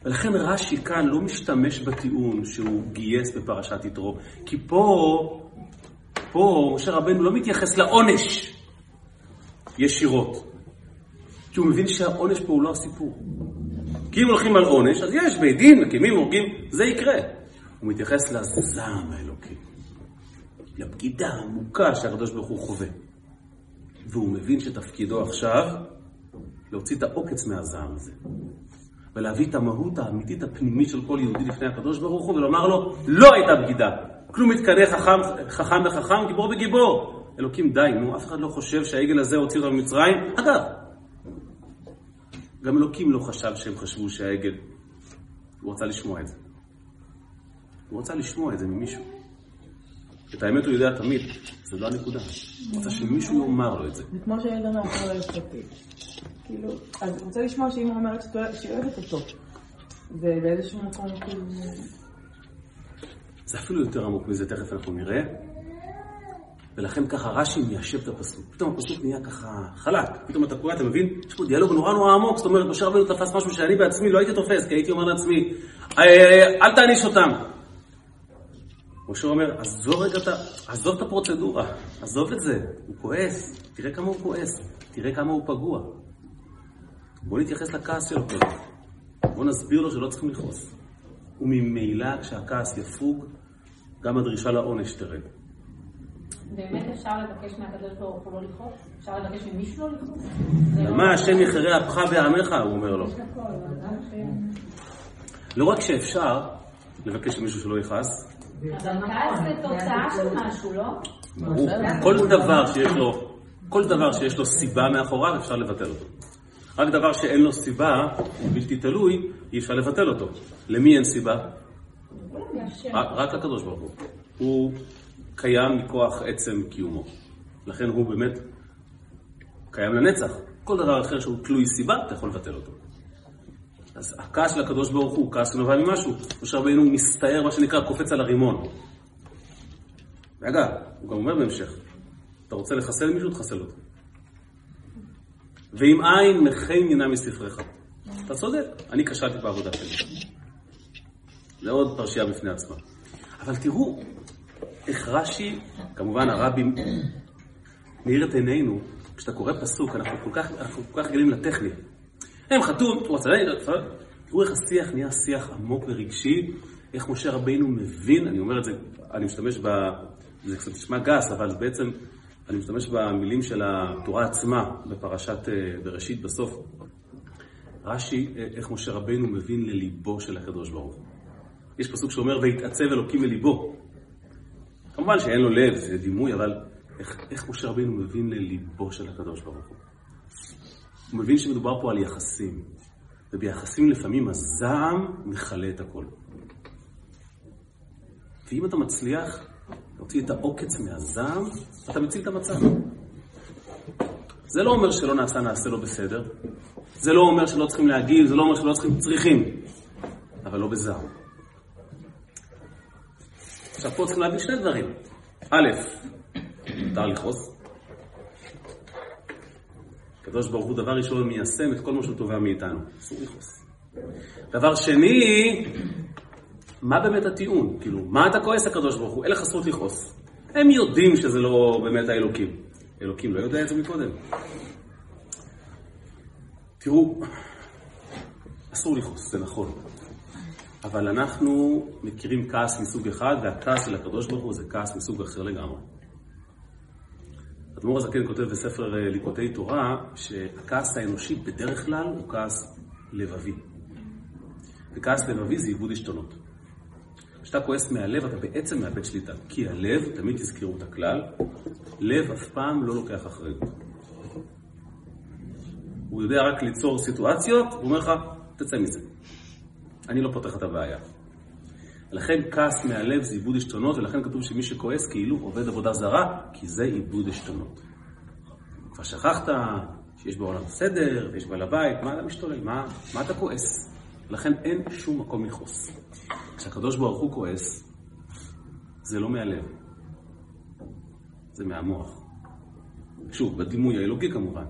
ולכן רש"י כאן לא משתמש בטיעון שהוא גייס בפרשת יתרו, כי פה, פה משה רבנו לא מתייחס לעונש ישירות, כי הוא מבין שהעונש פה הוא לא הסיפור. כי אם הולכים על עונש, אז יש בית דין, מקימים, הורגים, זה יקרה. הוא מתייחס לזעם האלוקי, לבגידה העמוקה שהקדוש ברוך הוא חווה. והוא מבין שתפקידו עכשיו להוציא את העוקץ מהזעם הזה. ולהביא את המהות האמיתית הפנימית של כל יהודי לפני הקדוש ברוך הוא, ולומר לו, לא הייתה בגידה. כלום מתקנא חכם, חכם וחכם, גיבור וגיבור. אלוקים, די, נו, אף אחד לא חושב שהעגל הזה הוציא אותנו ממצרים. אגב, גם אלוקים לא חשב שהם חשבו שהעגל, הוא רצה לשמוע את זה. הוא רצה לשמוע את זה ממישהו. את האמת הוא יודע תמיד, זה לא הנקודה. הוא רוצה שמישהו יאמר לו את זה. זה כמו שהילד אומר אחר ליפתי. כאילו, אז הוא רוצה לשמוע שאמא אומרת שהיא אוהבת אותו. ובאיזשהו מקום כאילו... זה אפילו יותר עמוק מזה, תכף אנחנו נראה. ולכן ככה רש"י מיישב את הפסוק. פתאום הפסוק נהיה ככה חלק. פתאום אתה קורא, אתה מבין? יש פה דיאלוג נורא נורא עמוק. זאת אומרת, משה רבנו תפס משהו שאני בעצמי לא הייתי תופס, כי הייתי אומר לעצמי, אל תעניש אותם. משה אומר, עזוב רגע. עזוב את הפרוצדורה, עזוב את זה. הוא כועס, תראה כמה הוא כועס, תראה כמה הוא פגוע. בוא נתייחס לכעס שלו קודם. בוא נסביר לו שלא צריכים לכעוס. וממילא כשהכעס יפוג, גם הדרישה לעונש תרד. באמת אפשר לבקש מהקדוש ברוך הוא לא לכעוס? אפשר לבקש ממישהו לא לכעוס? מה השם יכרה אפך בעמך, הוא אומר לו. לא רק שאפשר לבקש ממישהו שלא יכעס, אבל כעס זה תוצאה של משהו, לא? ברור. כל דבר שיש לו, כל דבר שיש לו סיבה מאחוריו, אפשר לבטל אותו. רק דבר שאין לו סיבה, הוא בלתי תלוי, אי אפשר לבטל אותו. למי אין סיבה? רק רק לקדוש ברוך הוא. הוא קיים מכוח עצם קיומו. לכן הוא באמת קיים לנצח. כל דבר אחר שהוא תלוי סיבה, אתה יכול לבטל אותו. אז הכעס של הקדוש ברוך הוא, כעס שנובע ממשהו. משה רבינו מסתער, מה שנקרא, קופץ על הרימון. ואגב, הוא גם אומר בהמשך, אתה רוצה לחסל מישהו, תחסל אותו. ואם אין, מחי מינה מספריך. אתה צודק, אני כשלתי בעבודה שלי. זה עוד פרשייה בפני עצמה. אבל תראו איך רש"י, כמובן הרבי מאיר את עינינו, כשאתה קורא פסוק, אנחנו כל כך, אנחנו כל כך רגילים לטכני. הם חתום, הוא רצה להגיד, תראו איך השיח נהיה שיח עמוק ורגשי, איך משה רבינו מבין, אני אומר את זה, אני משתמש ב... זה קצת נשמע גס, אבל בעצם אני משתמש במילים של התורה עצמה, בפרשת בראשית בסוף. רש"י, איך משה רבינו מבין לליבו של הקדוש ברוך הוא. יש פסוק שאומר, והתעצב אלוקים לליבו. כמובן שאין לו לב, זה דימוי, אבל איך, איך משה רבינו מבין לליבו של הקדוש ברוך הוא. הוא מבין שמדובר פה על יחסים, וביחסים לפעמים הזעם מכלה את הכל. ואם אתה מצליח להוציא את העוקץ מהזעם, אתה מציל את המצב. זה לא אומר שלא נעשה נעשה לא בסדר, זה לא אומר שלא צריכים להגיב, זה לא אומר שלא צריכים, צריכים, אבל לא בזעם. עכשיו פה צריכים להבין שני דברים. א', מותר לכעוס. הקדוש ברוך הוא דבר ראשון מיישם את כל מה שהוא תובע מאיתנו. אסור לכעוס. דבר שני, מה באמת הטיעון? כאילו, מה אתה כועס הקדוש ברוך הוא? אין לך זכות לכעוס. הם יודעים שזה לא באמת האלוקים. אלוקים לא יודע את זה מקודם. תראו, אסור לכעוס, זה נכון. אבל אנחנו מכירים כעס מסוג אחד, והכעס של הקדוש ברוך הוא זה כעס מסוג אחר לגמרי. אדמו"ר הזקן כותב בספר אה, ליקוטי תורה, שהכעס האנושי בדרך כלל הוא כעס לבבי. וכעס לבבי זה עיבוד עשתונות. כשאתה כועס מהלב, אתה בעצם מאבד שליטה. כי הלב, תמיד תזכרו את הכלל, לב אף פעם לא לוקח אחריות. הוא יודע רק ליצור סיטואציות, הוא אומר לך, תצא מזה. אני לא פותח את הבעיה. לכן כעס מהלב זה עיבוד עשתונות, ולכן כתוב שמי שכועס כאילו עובד עבודה זרה, כי זה עיבוד עשתונות. כבר שכחת שיש בעולם סדר, ויש בעל הבית, מה אתה משתולל? מה, מה אתה כועס? לכן אין שום מקום לכעוס. כשהקדוש ברוך הוא כועס, זה לא מהלב, זה מהמוח. שוב, בדימוי האלוקי כמובן.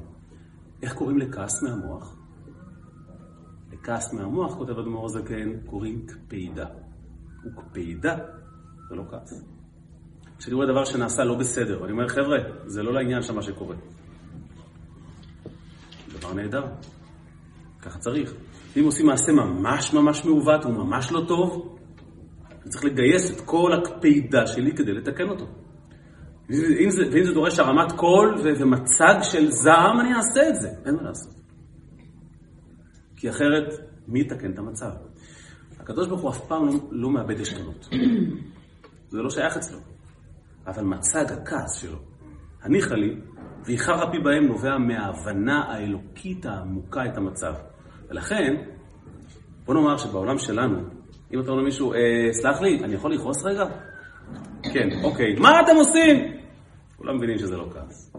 איך קוראים לכעס מהמוח? לכעס מהמוח, כותב אדמו"ר הזקן, קוראים קפידה. וקפידה זה לא כעס. כשאני רואה דבר שנעשה לא בסדר, אני אומר, חבר'ה, זה לא לעניין של מה שקורה. דבר נהדר, ככה צריך. אם עושים מעשה ממש ממש מעוות, הוא ממש לא טוב, אני צריך לגייס את כל הקפידה שלי כדי לתקן אותו. ואם זה, ואם זה דורש הרמת קול ומצג של זעם, אני אעשה את זה, אין מה לעשות. כי אחרת, מי יתקן את המצב? הקדוש ברוך הוא אף פעם לא, לא מאבד עשתונות. זה לא שייך אצלו. אבל מצג הכעס שלו, הניחה לי, ויחר אפי בהם נובע מההבנה האלוקית העמוקה את המצב. ולכן, בוא נאמר שבעולם שלנו, אם אתה אומר למישהו, אה, סלח לי, אני יכול לכעוס רגע? כן, אוקיי. מה אתם עושים? כולם מבינים שזה לא כעס.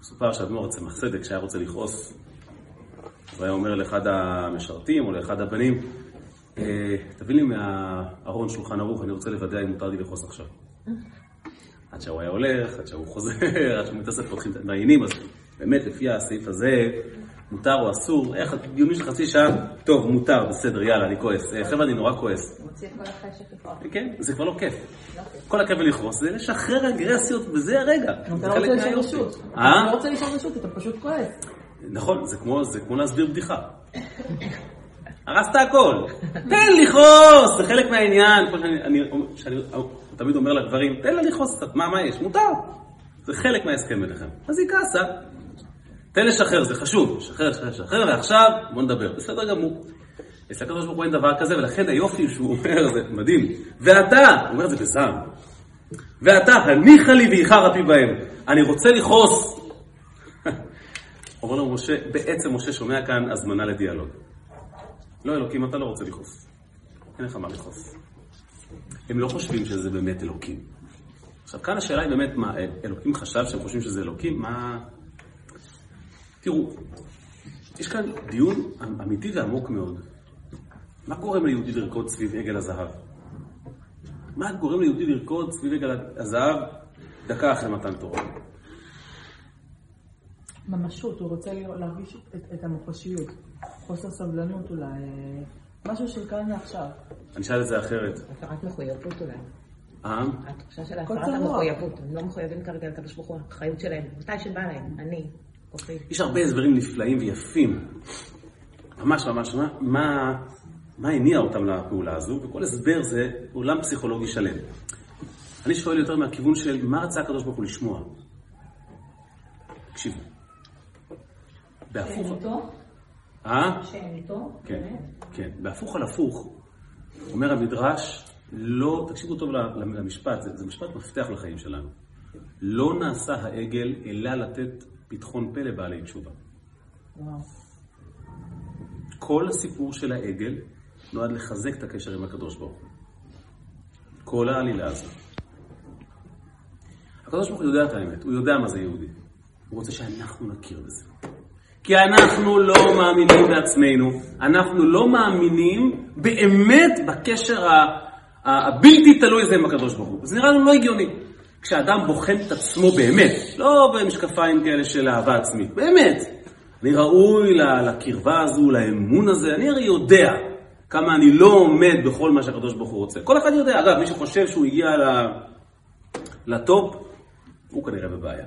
מסופר שאדמו"ר צמח צדק, כשהיה רוצה לכעוס, הוא היה אומר לאחד המשרתים או לאחד הבנים, אה, תביא לי מהארון שולחן ערוך, אני רוצה לוודא אם מותר לי לכעוס עכשיו. עד שהוא היה הולך, עד שהוא חוזר, עד שהוא מתאסף, פותחים את המעיינים, אז באמת, לפי הסעיף הזה, מותר או אסור, איך דיונים של חצי שעה, טוב, מותר, בסדר, יאללה, אני כועס. אה, חבר'ה, אני נורא כועס. מוציא את כל החשק לכעוס. כן, זה כבר לא כיף. כל הכיף לכעוס זה לשחרר אגרסיות בזה הרגע. אתה לא רוצה לשאול. רשות. אתה אה? לא רוצה לשאול רשות, אתה פשוט כועס. נכון, זה כמו, זה כמו להסביר בדיחה. הרסת הכל. תן לכעוס, זה חלק מהעניין. שאני אני, שאני תמיד אומר לגברים, תן לה לכעוס קצת, מה, מה יש? מותר. זה חלק מההסכם ביניכם. אז היא כעסה. תן לשחרר, זה חשוב. שחרר, שחרר, שחרר, ועכשיו בוא נדבר. בסדר גמור. אצל הקדוש ברוך הוא אין דבר כזה, ולכן היופי שהוא אומר, זה מדהים. ואתה, הוא אומר את זה בזעם. ואתה, הניחה לי ואיחר אפי בהם. אני רוצה לכעוס. אומר לו משה, בעצם משה שומע כאן הזמנה לדיאלוג. לא אלוקים, אתה לא רוצה לכעוס. אין לך מה לכעוס. הם לא חושבים שזה באמת אלוקים. עכשיו, כאן השאלה היא באמת, מה, אלוקים חשב שהם חושבים שזה אלוקים? מה... תראו, יש כאן דיון אמיתי ועמוק מאוד. מה גורם ליהודי לרקוד סביב עגל הזהב? מה גורם ליהודי לרקוד סביב עגל הזהב דקה אחרי מתן תורה? ממשות, הוא רוצה להרגיש את, את המוחשיות. חוסר סבלנות אולי. אה, משהו של כאן ועכשיו. אני אשאל את זה אחרת. הפרת מחויבות אולי. אה? התחושה של הפרת. המחויבות. הם לא מחויבים כרגע לקדוש ברוך הוא, האחריות שלהם. מתי שבא להם, אני, כוחי. יש הרבה הסברים נפלאים ויפים. ממש ממש, מה, מה, מה הניע אותם לפעולה הזו, וכל הסבר זה עולם פסיכולוגי שלם. אני שואל יותר מהכיוון של מה רצה הקדוש ברוך הוא לשמוע. תקשיבו. בהפוך... שאמיתו, אה? שאמיתו, כן. כן. בהפוך על הפוך, אומר המדרש, לא, תקשיבו טוב למשפט, זה, זה משפט מפתח לחיים שלנו. לא נעשה העגל אלא לתת פתחון פה לבעלי תשובה. וואו. כל הסיפור של העגל נועד לחזק את הקשר עם הקדוש ברוך הוא. כל העלילה הזאת. הקדוש ברוך הוא יודע את האמת, הוא יודע מה זה יהודי. הוא רוצה שאנחנו נכיר בזה. כי אנחנו לא מאמינים בעצמנו, אנחנו לא מאמינים באמת בקשר הבלתי תלוי הזה עם הקדוש ברוך הוא. זה נראה לנו לא הגיוני. כשאדם בוחן את עצמו באמת, לא במשקפיים כאלה של אהבה עצמית, באמת. אני ראוי לקרבה הזו, לאמון הזה, אני הרי יודע כמה אני לא עומד בכל מה שהקדוש ברוך הוא רוצה. כל אחד יודע. אגב, מי שחושב שהוא הגיע לטופ, הוא כנראה בבעיה.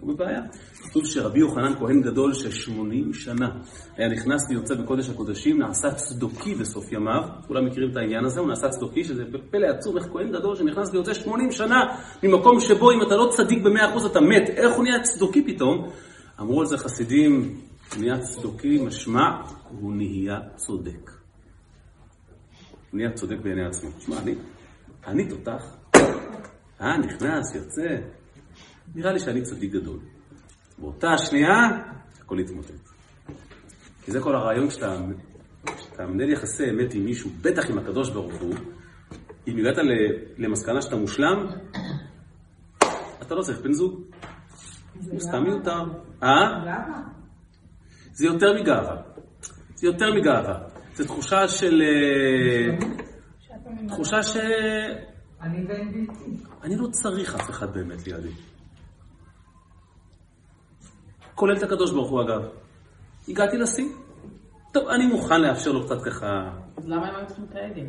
הוא בבעיה. כתוב שרבי יוחנן כהן גדול של 80 שנה היה נכנס ויוצא בקודש הקודשים, נעשה צדוקי בסוף ימיו, כולם מכירים את העניין הזה, הוא נעשה צדוקי, שזה פלא עצום, איך כהן גדול שנכנס ויוצא 80 שנה ממקום שבו אם אתה לא צדיק ב-100% אתה מת, איך הוא נהיה צדוקי פתאום? אמרו על זה חסידים, נהיה צדוקי, משמע, הוא נהיה צודק. הוא נהיה צודק בעיני עצמו. תשמע, אני, אני תותח. אה, נכנס, יוצא. נראה לי שאני צדיק גדול. באותה שנייה, הכל יתמוטט. כי זה כל הרעיון כשאתה כשאתה מנהל יחסי אמת עם מישהו, בטח עם הקדוש ברוך הוא, אם הגעת למסקנה שאתה מושלם, אתה לא צריך בן זוג. זה סתם מיותר. אה? זה יותר מגאווה. זה יותר מגאווה. זו תחושה של... אה, תחושה ש... אני לא צריך אף אחד באמת לידי. כולל את הקדוש ברוך הוא אגב. הגעתי לשיא. טוב, אני מוכן לאפשר לו קצת ככה... אז למה הם היו צריכים את העגל?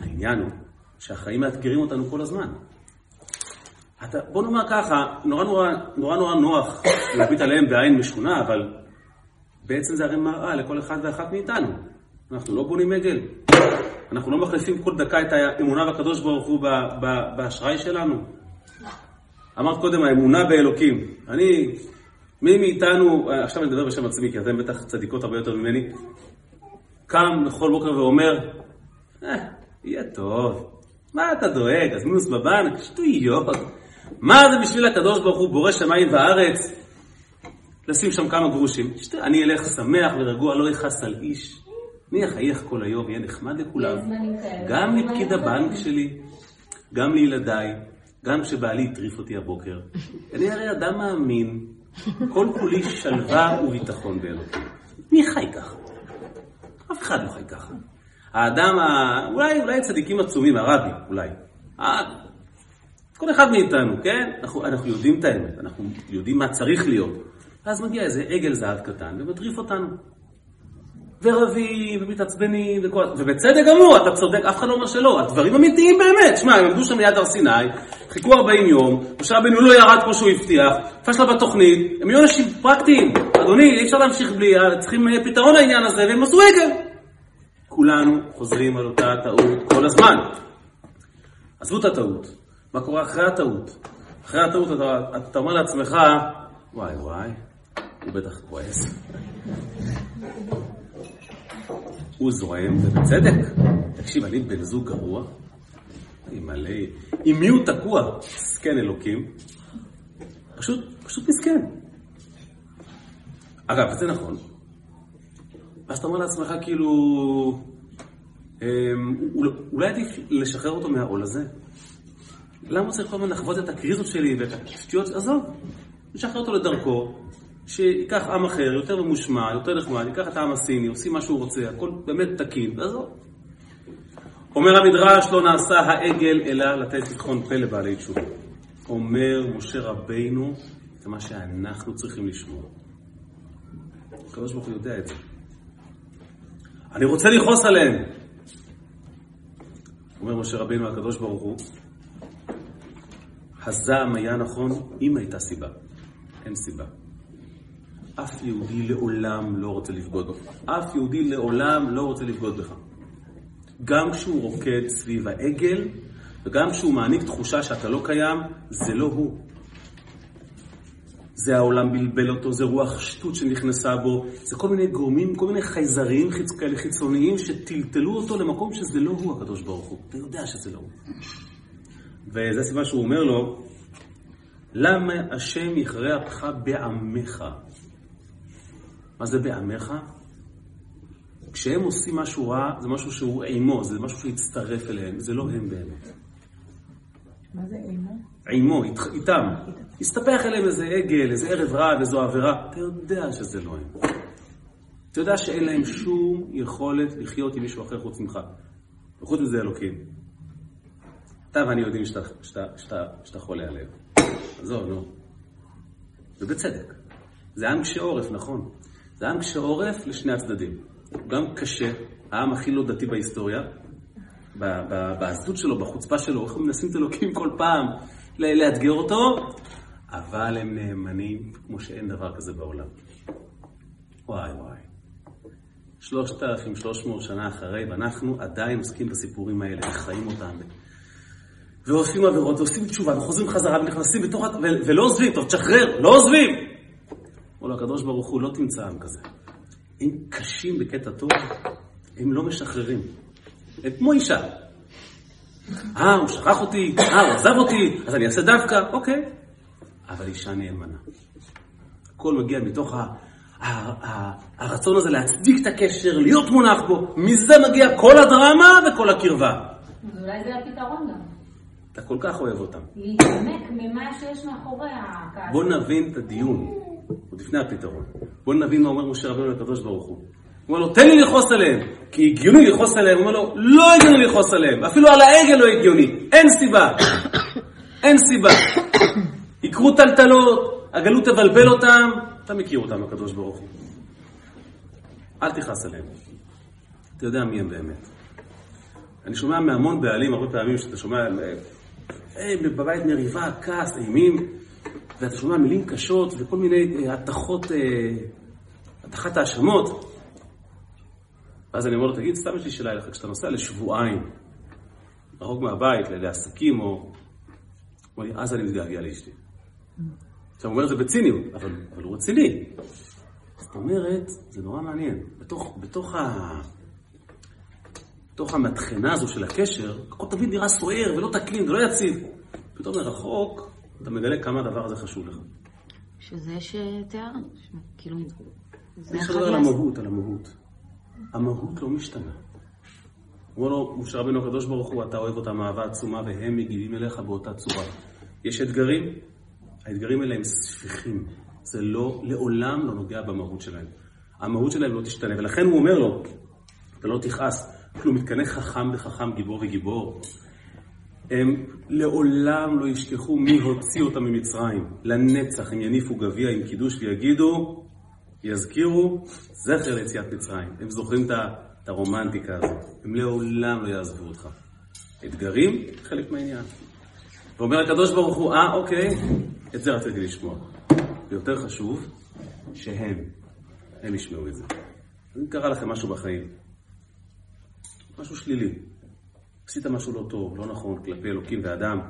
העניין הוא שהחיים מאתגרים אותנו כל הזמן. אתה, בוא נאמר ככה, נורא נורא, נורא נורא נוח להביט עליהם בעין משונה, אבל בעצם זה הרי מראה לכל אחד ואחת מאיתנו. אנחנו לא בונים עגל. אנחנו לא מחליפים כל דקה את האמונה בקדוש ברוך הוא באשראי שלנו. אמרת קודם, האמונה באלוקים. אני, מי מאיתנו, עכשיו אני מדבר בשם עצמי, כי אתם בטח צדיקות הרבה יותר ממני, קם בכל בוקר ואומר, אה, יהיה טוב. מה אתה דואג? אז מינוס בבנק? שטויות. מה זה בשביל הקדוש ברוך הוא בורא שמיים וארץ? לשים שם כמה גרושים. שטויות. אני אלך שמח ורגוע, לא יכעס על איש. אני אחייך כל היום, יהיה נחמד לכולם. גם לפקיד הבנק שלי, גם לילדיי, גם כשבעלי הטריף אותי הבוקר. אני הרי אדם מאמין, כל כולי שלווה וביטחון באלוקים. מי חי ככה? אף אחד לא חי ככה. האדם, ה... אולי, אולי צדיקים עצומים, הרבי, אולי. ה... כל אחד מאיתנו, כן? אנחנו, אנחנו יודעים את האמת, אנחנו יודעים מה צריך להיות. ואז מגיע איזה עגל זהב קטן ומטריף אותנו. ורבים, ומתעצבנים, וכל... ובצדק גמור, אתה צודק, אף אחד לא אומר שלא, הדברים אמיתיים באמת. שמע, הם עמדו שם ליד הר סיני, חיכו 40 יום, משה רבנו לא ירד כמו שהוא הבטיח, פשלה בתוכנית, הם היו אנשים פרקטיים. אדוני, אי אפשר להמשיך בלי, צריכים אה, פתרון לעניין הזה, והם עשו עגל. כולנו חוזרים על אותה טעות כל הזמן. עזבו את הטעות, מה קורה אחרי הטעות? אחרי הטעות אתה, אתה אומר לעצמך, וואי וואי, הוא בטח כועס. הוא זורם, ובצדק. תקשיב, אני בן זוג גרוע, אני מלא... עם מי הוא תקוע? מסכן אלוקים. פשוט, פשוט מסכן. אגב, זה נכון. ואז אתה אומר לעצמך, כאילו, אמ, אולי- אולי עדיף לשחרר אותו מהעול הזה? למה הוא צריך כל הזמן לחוות את הקריזות שלי ואת השטויות? עזוב, נשחרר אותו לדרכו, שייקח עם אחר, יותר ממושמע, יותר נחמד, ייקח את העם הסיני, עושים מה שהוא רוצה, הכל באמת תקין, ועזוב. אומר המדרש, לא נעשה העגל אלא לתת פתחון פה לבעלי תשובה. אומר משה רבינו, זה מה שאנחנו צריכים לשמוע. הוא יודע את זה. אני רוצה לכעוס עליהם. אומר משה רבינו הקדוש ברוך הוא, הזעם היה נכון אם הייתה סיבה. אין סיבה. אף יהודי לעולם לא רוצה לבגוד בך. אף יהודי לעולם לא רוצה לבגוד בך. גם כשהוא רוקד סביב העגל, וגם כשהוא מעניק תחושה שאתה לא קיים, זה לא הוא. זה העולם בלבל אותו, זה רוח שטות שנכנסה בו, זה כל מיני גורמים, כל מיני חייזרים חיצ... כאלה חיצוניים שטלטלו אותו למקום שזה לא הוא הקדוש ברוך הוא. אתה יודע שזה לא הוא. וזה הסיבה שהוא אומר לו, למה השם יכרה אפך בעמך? מה זה בעמך? כשהם עושים משהו רע, זה משהו שהוא עימו, זה משהו שהצטרף אליהם, זה לא הם באמת. מה זה אימו? עימו, אית, איתם. הסתפח אליהם איזה עגל, איזה ערב רע, איזו עבירה. אתה יודע שזה לא הם. אתה יודע שאין להם שום יכולת לחיות עם מישהו אחר חוץ ממך. וחוץ מזה אלוקים. אתה ואני יודעים שאתה, שאתה, שאתה, שאתה חולה עליהם. עזוב, נו. ובצדק. זה עם קשה עורף, נכון. זה עם קשה עורף לשני הצדדים. הוא גם קשה, העם הכי לא דתי בהיסטוריה, בעזות שלו, בחוצפה שלו, איך הם מנסים את אלוקים כל פעם לאתגר אותו, אבל הם נאמנים כמו שאין דבר כזה בעולם. וואי וואי. 3,300 שנה אחרי, ואנחנו עדיין עוסקים בסיפורים האלה, וחיים אותם. ועושים עבירות, ועושים תשובה, וחוזרים חזרה, ונכנסים בתוך... ולא עוזבים, טוב, תשחרר, לא עוזבים! אומר לו הקדוש ברוך הוא, לא תמצא עם כזה. הם קשים בקטע טוב, הם לא משחררים. הם כמו אישה. אה, הוא שכח אותי, אה, הוא עזב אותי, אז אני אעשה דווקא, אוקיי. אבל אישה נאמנה. הכל מגיע מתוך ה... הרצון הזה להצדיק את הקשר, להיות מונח בו, מזה מגיע כל הדרמה וכל הקרבה. אולי זה הפתרון גם. אתה כל כך אוהב אותם. להתעמק ממה שיש מאחורי הכעס. בוא נבין את הדיון, עוד לפני הפתרון. בוא נבין מה אומר משה רבנו לקדוש ברוך הוא. הוא אומר לו, תן לי לכעוס עליהם, כי הגיוני לכעוס עליהם. הוא אומר לו, לא הגיוני לכעוס עליהם, אפילו על העגל לא הגיוני, אין סיבה. אין סיבה. יקרו טלטלות, הגלות תבלבל אותם, אתה מכיר אותם, הקדוש ברוך הוא. אל תכעס עליהם. אתה יודע מי הם באמת. אני שומע מהמון בעלים, הרבה פעמים שאתה שומע, אה, בבית מריבה, כעס, אימים, ואתה שומע מילים קשות וכל מיני התחות, אה, הטחת האשמות. ואז אני אומר לו, תגיד, סתם יש לי שאלה אליך, כשאתה נוסע לשבועיים, רחוק מהבית, לעסקים, או... אז אני מתגעגע לאשתי. עכשיו, הוא אומר את זה בציניות, אבל, אבל הוא רציני. זאת אומרת, זה נורא מעניין. בתוך, בתוך, ה... בתוך המטחנה הזו של הקשר, הכל תמיד נראה סוער ולא תקין ולא יציב. פתאום מרחוק, אתה מגלה כמה הדבר הזה חשוב לך. שזה שתיארנו, כאילו... אני חושב על המהות, על המהות. המהות לא משתנה. אומר לו, משה רבינו הקדוש ברוך הוא, אתה אוהב אותם אהבה עצומה והם מגיבים אליך באותה צורה. יש אתגרים, האתגרים האלה הם ספיחים. זה לא, לעולם לא נוגע במהות שלהם. המהות שלהם לא תשתנה, ולכן הוא אומר לו, אתה לא תכעס, כלום מתקנא חכם וחכם, גיבור וגיבור. הם לעולם לא ישכחו מי הוציא אותם ממצרים. לנצח הם יניפו גביע עם קידוש ויגידו, יזכירו זכר ליציאת מצרים. הם זוכרים את הרומנטיקה הזאת. הם לעולם לא יעזבו אותך. אתגרים, חלק מהעניין. ואומר הקדוש ברוך הוא, אה, אוקיי, את זה רציתי לשמוע. ויותר חשוב, שהם, הם ישמעו את זה. אם קרה לכם משהו בחיים, משהו שלילי, עשית משהו לא טוב, לא נכון, כלפי אלוקים ואדם,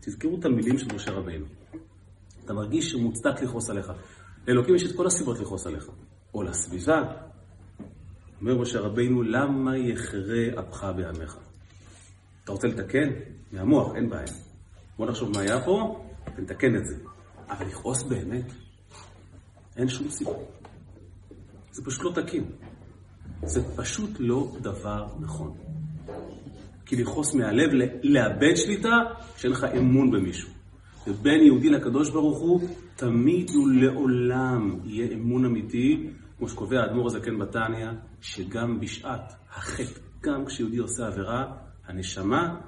תזכרו את המילים של משה רבינו. אתה מרגיש שמוצדק לכעוס עליך. לאלוקים יש את כל הסיבות לכעוס עליך. או לסביבה. אומר משה רבינו, למה יחרה אפך בעמך? אתה רוצה לתקן? מהמוח, אין בעיה. בוא נחשוב מה היה פה, ונתקן את זה. אבל לכעוס באמת, אין שום סיבה. זה פשוט לא תקין. זה פשוט לא דבר נכון. כי לכעוס מהלב, לאבד שליטה, שאין לך אמון במישהו. ובין יהודי לקדוש ברוך הוא, תמיד ולעולם יהיה אמון אמיתי, כמו שקובע האדמו"ר הזקן בתניא, שגם בשעת החטא, גם כשיהודי עושה עבירה, הנשמה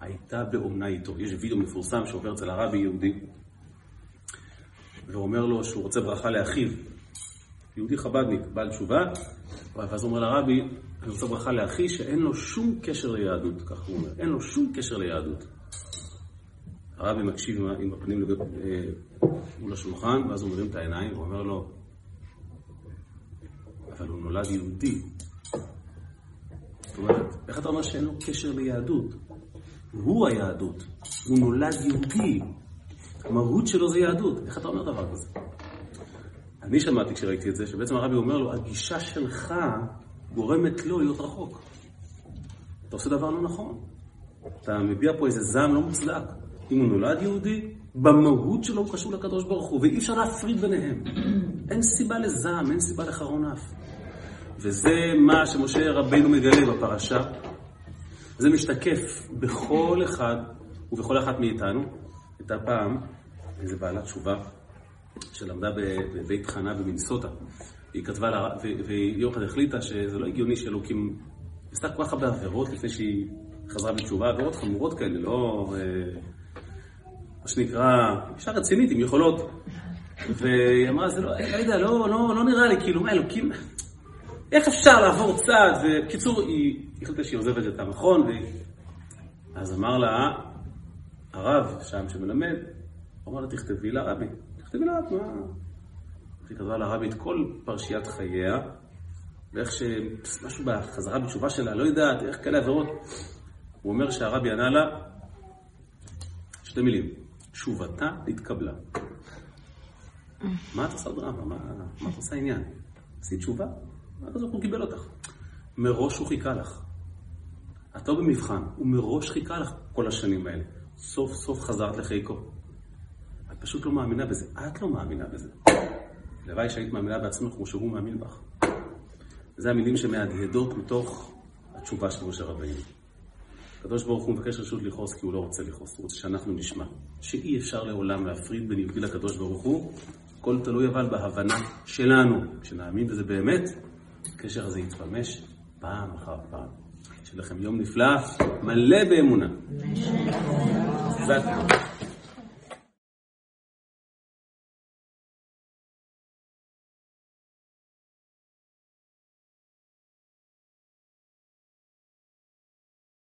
הייתה באומנה איתו. יש וידאו מפורסם שעובר אצל הרבי יהודי, ואומר לו שהוא רוצה ברכה לאחיו, יהודי חב"דניק, בעל תשובה, ואז הוא אומר לרבי, אני רוצה ברכה לאחי שאין לו שום קשר ליהדות, כך הוא אומר, אין לו שום קשר ליהדות. הרבי מקשיב עם הפנים לגב, אה, מול השולחן, ואז הוא מרים את העיניים ואומר לו, אבל הוא נולד יהודי. זאת אומרת, איך אתה אומר שאין לו קשר ליהדות? הוא היהדות, הוא נולד יהודי. המהות שלו זה יהדות. איך אתה אומר דבר כזה? אני שמעתי כשראיתי את זה, שבעצם הרבי אומר לו, הגישה שלך גורמת לו להיות רחוק. אתה עושה דבר לא נכון. אתה מביע פה איזה זעם לא מוצדק. אם הוא נולד יהודי, במהות שלו הוא קשור לקדוש ברוך הוא, ואי אפשר להפריד ביניהם. אין סיבה לזעם, אין סיבה לחרון אף. וזה מה שמשה רבינו מגלה בפרשה. זה משתקף בכל אחד ובכל אחת מאיתנו. הייתה פעם איזו בעלת תשובה שלמדה בבית חנה במינסוטה. היא כתבה לה, והיא יום אחד החליטה שזה לא הגיוני שאלוקים... עשתה כל כך הרבה עבירות לפני שהיא חזרה בתשובה, עבירות חמורות כאלה, לא... אה, מה שנקרא, אישה רצינית עם יכולות. והיא אמרה, זה לא, לא יודע, לא, לא, לא נראה לי, כאילו, מה אלוקים... איך אפשר לעבור צעד? ובקיצור, היא החליטה שהיא עוזבת את המכון, ו... אז אמר לה, הרב שם שמלמד, אמר לה, תכתבי לרבי, תכתבי לרבי, מה... היא כתבה לרבי את כל פרשיית חייה, ואיך שמשהו בחזרה בתשובה שלה, לא יודעת, איך כאלה עבירות. הוא אומר שהרבי ענה לה שתי מילים, תשובתה התקבלה. מה את עושה דרמה? מה, מה את עושה עניין? עשית תשובה? אז הוא קיבל אותך. מראש הוא חיכה לך. את לא במבחן, הוא מראש חיכה לך כל השנים האלה. סוף סוף חזרת לחיקו. את פשוט לא מאמינה בזה. את לא מאמינה בזה. הלוואי שהיית מאמינה בעצמך כמו שהוא מאמין בך. זה המילים שמהדהדות מתוך התשובה של משה רבינו. הקדוש ברוך הוא מבקש רשות לכעוס כי הוא לא רוצה לכעוס, הוא רוצה שאנחנו נשמע. שאי אפשר לעולם להפריד בין יהודי לקדוש ברוך הוא, הכל תלוי אבל בהבנה שלנו. כשנאמין בזה באמת, הקשר הזה יתממש פעם אחר פעם. שיהיה לכם יום נפלא, מלא באמונה. הכול.